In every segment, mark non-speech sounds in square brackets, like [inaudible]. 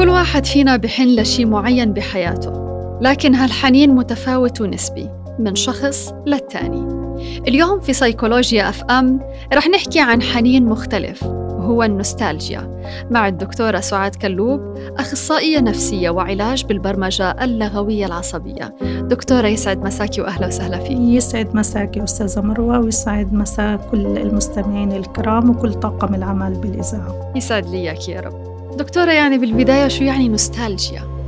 كل واحد فينا بحن لشي معين بحياته لكن هالحنين متفاوت ونسبي من شخص للتاني. اليوم في سيكولوجيا أف أم رح نحكي عن حنين مختلف وهو النوستالجيا مع الدكتورة سعاد كلوب أخصائية نفسية وعلاج بالبرمجة اللغوية العصبية. دكتورة يسعد مساكي وأهلا وسهلا فيك. يسعد مساكي أستاذة مروة ويسعد مساء كل المستمعين الكرام وكل طاقم العمل بالإذاعة. يسعد لي يا رب. دكتورة يعني بالبداية شو يعني نوستالجيا؟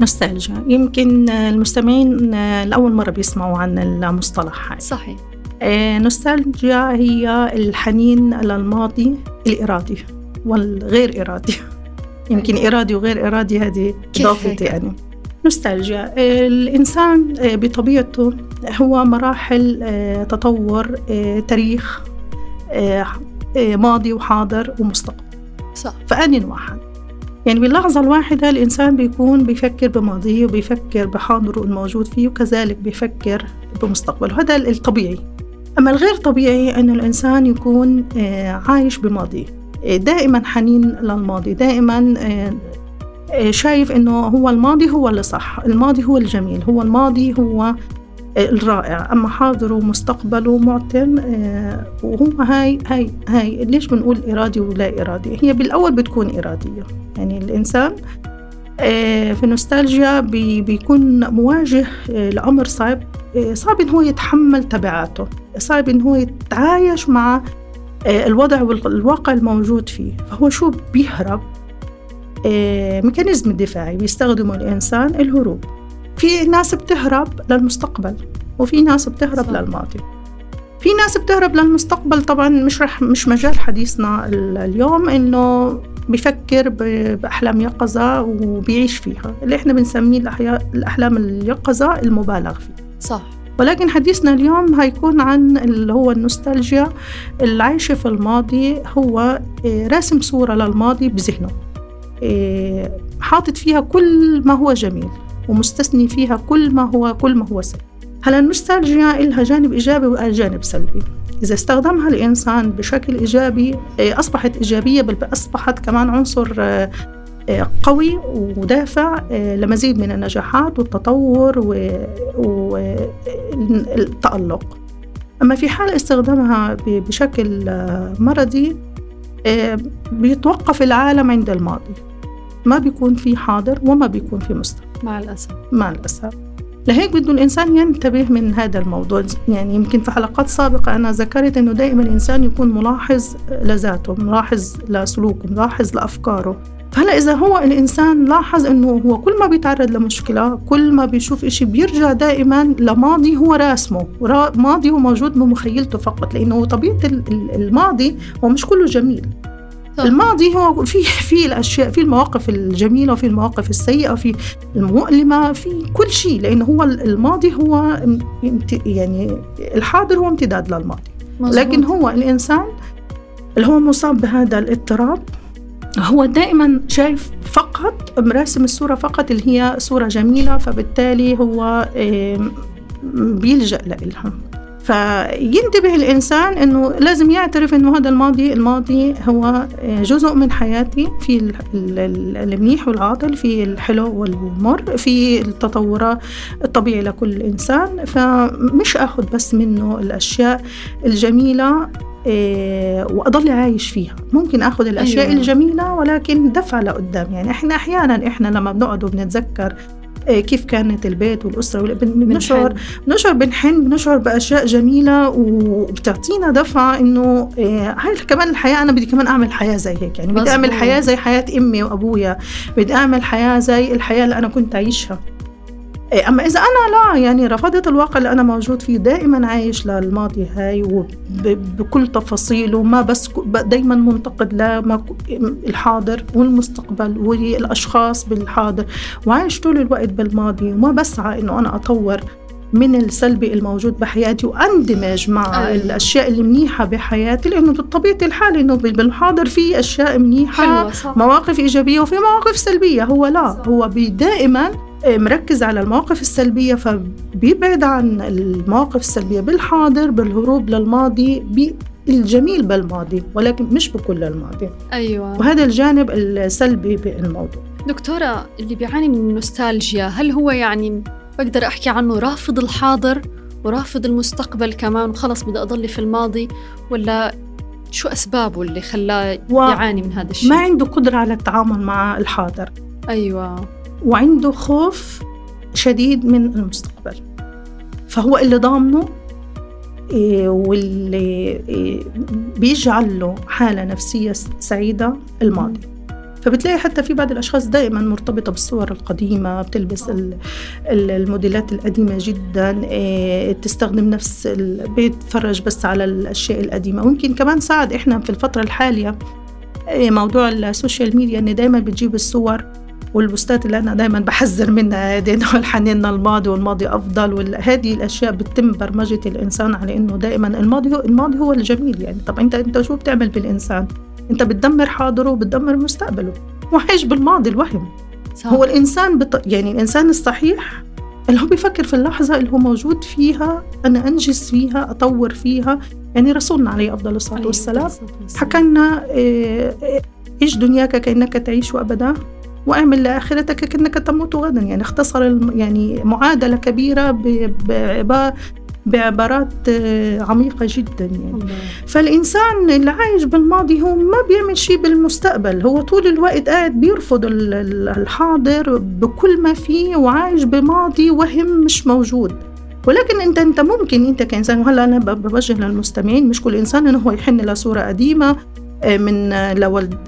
نوستالجيا. يمكن المستمعين لأول مرة بيسمعوا عن المصطلح هذا صحيح. آه، نوستالجيا هي الحنين للماضي الإرادي والغير إرادي. [laughs] يمكن إرادي وغير إرادي هذه إضافة يعني. نوستالجيا. الإنسان آه، بطبيعته هو مراحل آه، تطور تاريخ ماضي وحاضر ومستقبل. صح فآن واحد؟ يعني باللحظة الواحدة الإنسان بيكون بيفكر بماضيه وبيفكر بحاضره الموجود فيه وكذلك بيفكر بمستقبله. هذا الطبيعي. أما الغير طبيعي أن الإنسان يكون آه، عايش بماضيه آه، دائما حنين للماضي دائما آه، شايف إنه هو الماضي هو اللي صح الماضي هو الجميل هو الماضي هو الرائع. أما حاضره ومستقبله معتم وهو هاي هاي هاي ليش بنقول إرادي ولا إرادي؟ هي بالأول بتكون إرادية. يعني الإنسان في النوستالجيا بيكون مواجه لأمر صعب صعب إن هو يتحمل تبعاته. صعب إن هو يتعايش مع آه، الوضع والواقع الموجود فيه. فهو شو بيهرب؟ آه، ميكانيزم الدفاعي بيستخدمه الإنسان الهروب. في ناس بتهرب للمستقبل وفي ناس بتهرب صح. للماضي. في ناس بتهرب للمستقبل طبعا مش رح مش مجال حديثنا اليوم إنه بفكر بأحلام يقظة وبيعيش فيها. اللي إحنا بنسميه الأحلام اليقظة المبالغ فيه. صح. ولكن حديثنا اليوم هيكون عن اللي هو النوستالجيا. العيش في الماضي هو آه، راسم صورة للماضي بذهنه. آه، حاطط فيها كل ما هو جميل. ومستثني فيها كل ما هو كل ما هو سلبي. هلا النوستالجيا لها جانب إيجابي وجانب سلبي. إذا استخدمها الإنسان بشكل إيجابي آه، أصبحت إيجابية بل أصبحت كمان عنصر قوي ودافع آه، لمزيد من النجاحات والتطور والتألق أما في حال استخدامها بشكل آه، مرضي آه، بيتوقف العالم عند الماضي. ما بيكون في حاضر وما بيكون في مستقبل. مع الأسف. مع الأسف. لهيك بده الإنسان ينتبه من هذا الموضوع. يعني يمكن في حلقات سابقة أنا ذكرت أنه دائما الإنسان يكون ملاحظ لذاته ملاحظ لسلوكه ملاحظ لأفكاره. فهلا إذا هو الإنسان لاحظ إنه هو كل ما بيتعرض لمشكلة كل ما بيشوف إشي بيرجع دائما لماضي هو راسمه. ماضي هو موجود بمخيلته فقط لأنه طبيعة الماضي هو مش كله جميل. الماضي هو في في الأشياء في المواقف الجميلة وفي المواقف السيئة في المؤلمة في كل شيء لأنه هو الماضي هو يعني الحاضر هو امتداد للماضي. مزبوط. لكن هو الإنسان اللي هو مصاب بهذا الاضطراب هو دائما شايف فقط مراسم الصورة فقط اللي هي صورة جميلة فبالتالي هو بيلجأ لإلها. فينتبه الإنسان أنه لازم يعترف أنه هذا الماضي الماضي هو جزء من حياتي. في المنيح والعاطل في الحلو والمر في التطورات الطبيعي لكل إنسان. فمش أخذ بس منه الأشياء الجميلة إيه وأضل عايش فيها. ممكن آخذ الأشياء أيوة. الجميلة ولكن دفع لقدام. يعني إحنا أحيانا إحنا لما بنقعد وبنتذكر كيف كانت البيت والأسرة بنشعر بنشعر بنحن بنشعر بأشياء جميلة وبتعطينا دفعة إنه إيه هاي كمان الحياة أنا بدي كمان أعمل حياة زي هيك. يعني بدي أعمل حياة زي حياة أمي وأبويا بدي أعمل حياة زي الحياة اللي أنا كنت اعيشها إيه، أما إذا أنا لا يعني رفضت الواقع اللي أنا موجود فيه دائما عايش للماضي هاي وبكل تفاصيله ما بس دائما منتقد الحاضر والمستقبل والأشخاص بالحاضر وعايش طول الوقت بالماضي وما بسعى إنه أنا أطور من السلبي الموجود بحياتي وأندمج مع أيه. الأشياء المنيحه بحياتي لأنه بطبيعه الحال إنه بالحاضر في أشياء منيحة مواقف إيجابية وفي مواقف سلبية هو لا صح. هو دائما مركز على المواقف السلبية فبيبعد عن المواقف السلبية بالحاضر بالهروب للماضي الجميل بالماضي ولكن مش بكل الماضي أيوة وهذا الجانب السلبي بالموضوع دكتورة اللي بيعاني من النوستالجيا هل هو يعني بقدر أحكي عنه رافض الحاضر ورافض المستقبل كمان وخلص بدي أضل في الماضي ولا شو أسبابه اللي خلاه. يعاني من هذا الشيء؟ ما عنده قدرة على التعامل مع الحاضر أيوة وعنده خوف شديد من المستقبل. فهو اللي ضامنه إيه واللي إيه بيجعل له حالة نفسية سعيدة الماضي. فبتلاقي حتى في بعض الأشخاص دائما مرتبطة بالصور القديمة بتلبس الموديلات القديمة جدا إيه تستخدم نفس بيتفرج بس على الأشياء القديمة. ويمكن كمان ساعد إحنا في الفترة الحالية موضوع السوشيال ميديا إن دائما بتجيب الصور والبوستات اللي أنا دائما بحذر منها هذه الحنين الماضي والماضي أفضل وهذه الأشياء بتتم برمجة الإنسان على إنه دائما الماضي هو الماضي هو الجميل يعني. طب انت أنت شو بتعمل بالإنسان؟ أنت بتدمر حاضره وبتدمر مستقبله. وعايش بالماضي الوهم. صح. هو الإنسان بط... يعني الإنسان الصحيح اللي هو بيفكر في اللحظة اللي هو موجود فيها أنا أنجز فيها أطور فيها. يعني رسولنا عليه أفضل الصلاة والسلام. حكى لنا إيه، إيه، عيش دنياك كأنك تعيش أبدا واعمل لآخرتك كأنك تموت غدا. يعني اختصر يعني معادلة كبيرة بعباره بعبارات آه، عميقة جدا يعني. الله. فالإنسان اللي عايش بالماضي هو ما بيعمل شيء بالمستقبل. هو طول الوقت قاعد بيرفض الحاضر بكل ما فيه وعايش بماضي وهم مش موجود. ولكن أنت أنت ممكن أنت كإنسان وهلا أنا بوجه للمستمعين مش كل إنسان انه هو يحن لصورة قديمة من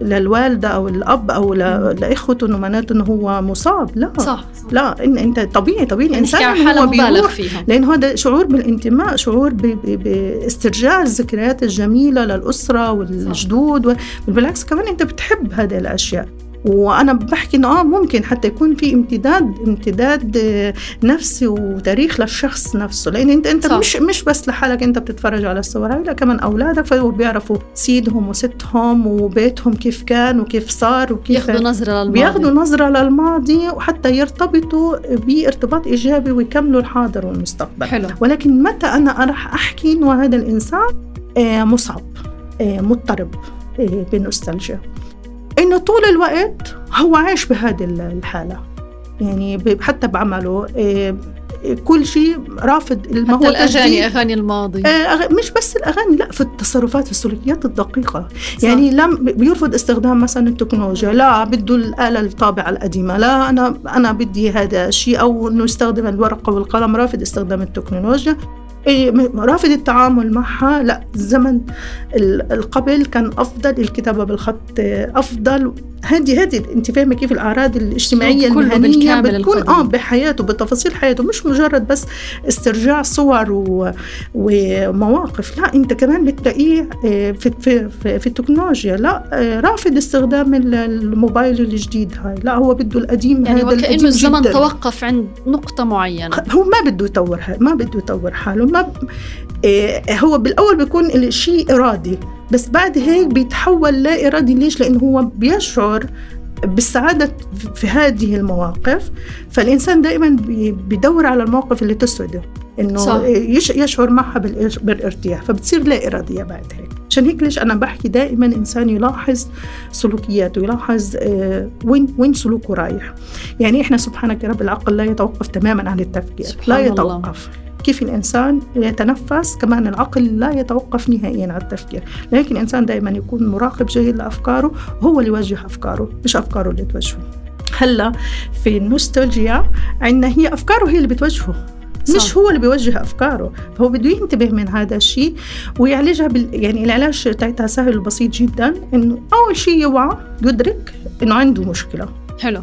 للوالده أو الأب أو لاخوته انه معناته انه هو مصاب. لا. صح, صح. لا إن انت طبيعي طبيعي. الإنسان هو بيروح فيها. لأن هذا شعور بالانتماء شعور باسترجاع الذكريات الجميلة للأسرة والجدود بالعكس كمان أنت بتحب هذه الأشياء. وأنا بحكي إنه آه ممكن حتى يكون في امتداد امتداد نفسي وتاريخ للشخص نفسه لأن انت أنت صح. مش مش بس لحالك أنت بتتفرج على الصور هاي لا كمان أولادك بيعرفوا سيدهم وستهم وبيتهم كيف كان وكيف صار وكيف بياخذوا نظرة للماضي بياخذوا نظرة للماضي وحتى يرتبطوا بارتباط إيجابي ويكملوا الحاضر والمستقبل حلو. ولكن متى أنا راح أحكي إنه هذا الإنسان آه، مصعب آه، مضطرب آه، انه طول الوقت هو عايش بهذه الحالة. يعني حتى بعمله إيه، كل شيء رافض ما هو الأغاني أغاني الماضي. آه مش بس الأغاني لا في التصرفات في السلوكيات الدقيقة. صح. يعني لم بيرفض استخدام مثلا التكنولوجيا لا بده الآلة الطابعة القديمة لا أنا أنا بدي هذا الشيء أو إنه يستخدم الورقة والقلم رافض استخدام التكنولوجيا. إيه، رافض التعامل معها. لا الزمن القبل كان أفضل الكتابة بالخط أفضل. هذه هذه أنت فاهمة كيف الأعراض الاجتماعية المهنية بتكون آه بحياته بتفاصيل حياته. مش مجرد بس استرجاع صور و... ومواقف. لا أنت كمان بتلاقيه آه، في في في, في التكنولوجيا. لا آه، رافض استخدام الموبايل الجديد هاي. لا هو بده القديم يعني وكأنه الزمن جداً. توقف عند نقطة معينة. هو ما بده يطور ما بده يطور حاله. ما. آه، هو بالأول بيكون الشيء إرادي بس بعد هيك بيتحول لا إرادي ليش؟ لأنه هو بيشعر بالسعادة في هذه المواقف فالإنسان دائما بيدور على المواقف اللي تسعده إنه صح. يشعر معها بالارتياح فبتصير لا إرادية بعد هيك عشان هيك ليش أنا بحكي دائما إنسان يلاحظ سلوكياته يلاحظ آه، وين وين سلوكه رايح يعني إحنا سبحانك يا رب العقل لا يتوقف تماما عن التفكير لا يتوقف الله. كيف الإنسان يتنفس كمان العقل لا يتوقف نهائيا على التفكير. لكن الإنسان دائما يكون مراقب جيد لأفكاره وهو اللي يوجه أفكاره مش أفكاره اللي توجهه. هلأ في النوستالجيا عندنا هي أفكاره هي اللي بتوجهه صح. مش هو اللي بيوجه أفكاره. فهو بده ينتبه من هذا الشيء ويعالجها بال... يعني العلاج تاعتها سهل وبسيط جدا إنه أول شيء يوعى يدرك إنه عنده مشكلة. حلو.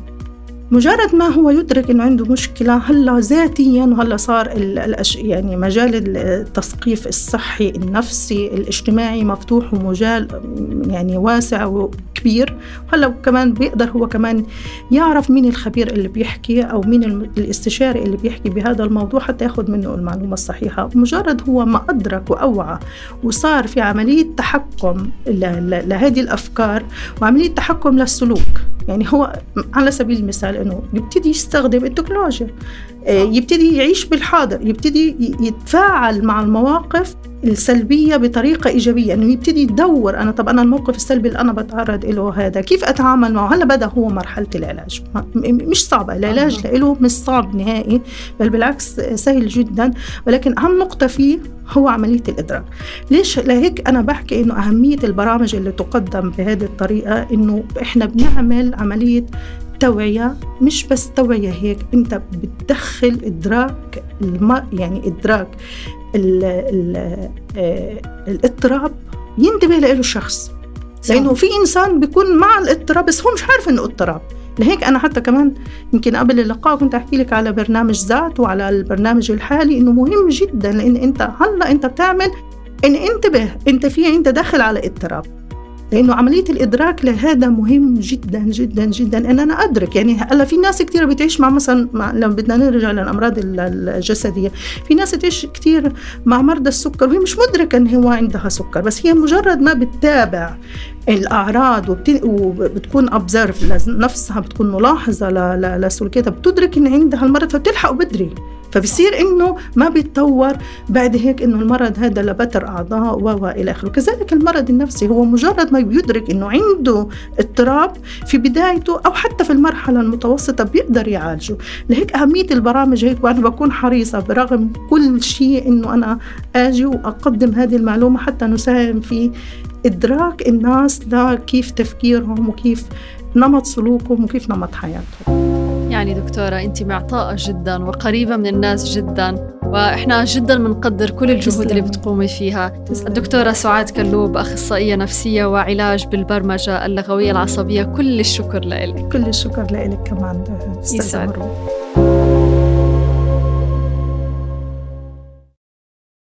مجرد ما هو يدرك إنه عنده مشكلة هلأ ذاتيا وهلأ صار الأش... يعني مجال التثقيف الصحي النفسي الاجتماعي مفتوح ومجال يعني واسع وكبير. هلأ كمان بيقدر هو كمان يعرف مين الخبير اللي بيحكي أو مين الاستشاري اللي بيحكي بهذا الموضوع حتى ياخذ منه المعلومة الصحيحة. مجرد هو ما أدرك وأوعى وصار في عملية تحكم لهذه الأفكار وعملية تحكم للسلوك. يعني هو على سبيل المثال انه يبتدي يستخدم التكنولوجيا. آه، يبتدي يعيش بالحاضر يبتدي يتفاعل مع المواقف السلبية بطريقة إيجابية إنه يبتدي يدور أنا طب أنا الموقف السلبي اللي أنا بتعرض له هذا كيف أتعامل معه؟ هلا بدأ هو مرحلة العلاج. مش صعبة العلاج له مش صعب نهائي بل بالعكس سهل جدا. ولكن أهم نقطة فيه هو عملية الإدراك. ليش؟ لهيك أنا بحكي إنه أهمية البرامج اللي تقدم بهذه الطريقة إنه إحنا بنعمل عملية توعية مش بس توعية هيك أنت بتدخل إدراك الم... يعني إدراك ال... ال... آه، الاضطراب ينتبه له الشخص لأنه في إنسان بيكون مع الاضطراب بس هو مش عارف إنه اضطراب. لهيك أنا حتى كمان يمكن قبل اللقاء كنت أحكي لك على برنامج ذات وعلى البرنامج الحالي إنه مهم جدا لأن أنت هلأ أنت بتعمل إن انتبه أنت في أنت داخل على اضطراب. لأنه عملية الإدراك لهذا مهم جدا جدا جدا. ان أنا أدرك يعني هلا في ناس كثير بتعيش مع مثلا مع لما بدنا نرجع للأمراض الجسدية. في ناس تعيش كثير مع مرضى السكر وهي مش مدركة إن هو عندها سكر بس هي مجرد ما بتتابع الأعراض وبتكون ابزرف نفسها بتكون ملاحظة لسلوكياتها بتدرك إن عندها المرض فبتلحق بدري فبصير إنه ما بيتطور. بعد هيك إنه المرض هذا لبتر أعضاء و إلى آخره. كذلك المرض النفسي هو مجرد ما بيدرك إنه عنده اضطراب في بدايته أو حتى في المرحلة المتوسطة بيقدر يعالجه. لهيك أهمية البرامج هيك وأنا بكون حريصة برغم كل شيء إنه أنا آجي وأقدم هذه المعلومة حتى نساهم في إدراك الناس لكيف تفكيرهم وكيف نمط سلوكهم وكيف نمط حياتهم. يعني دكتورة أنت معطاءة جدا وقريبة من الناس جدا وإحنا جدا بنقدر كل الجهود اللي بتقومي فيها. الدكتورة سعاد كلوب أخصائية نفسية وعلاج بالبرمجة اللغوية العصبية كل الشكر لك. كل الشكر لك كمان أستاذ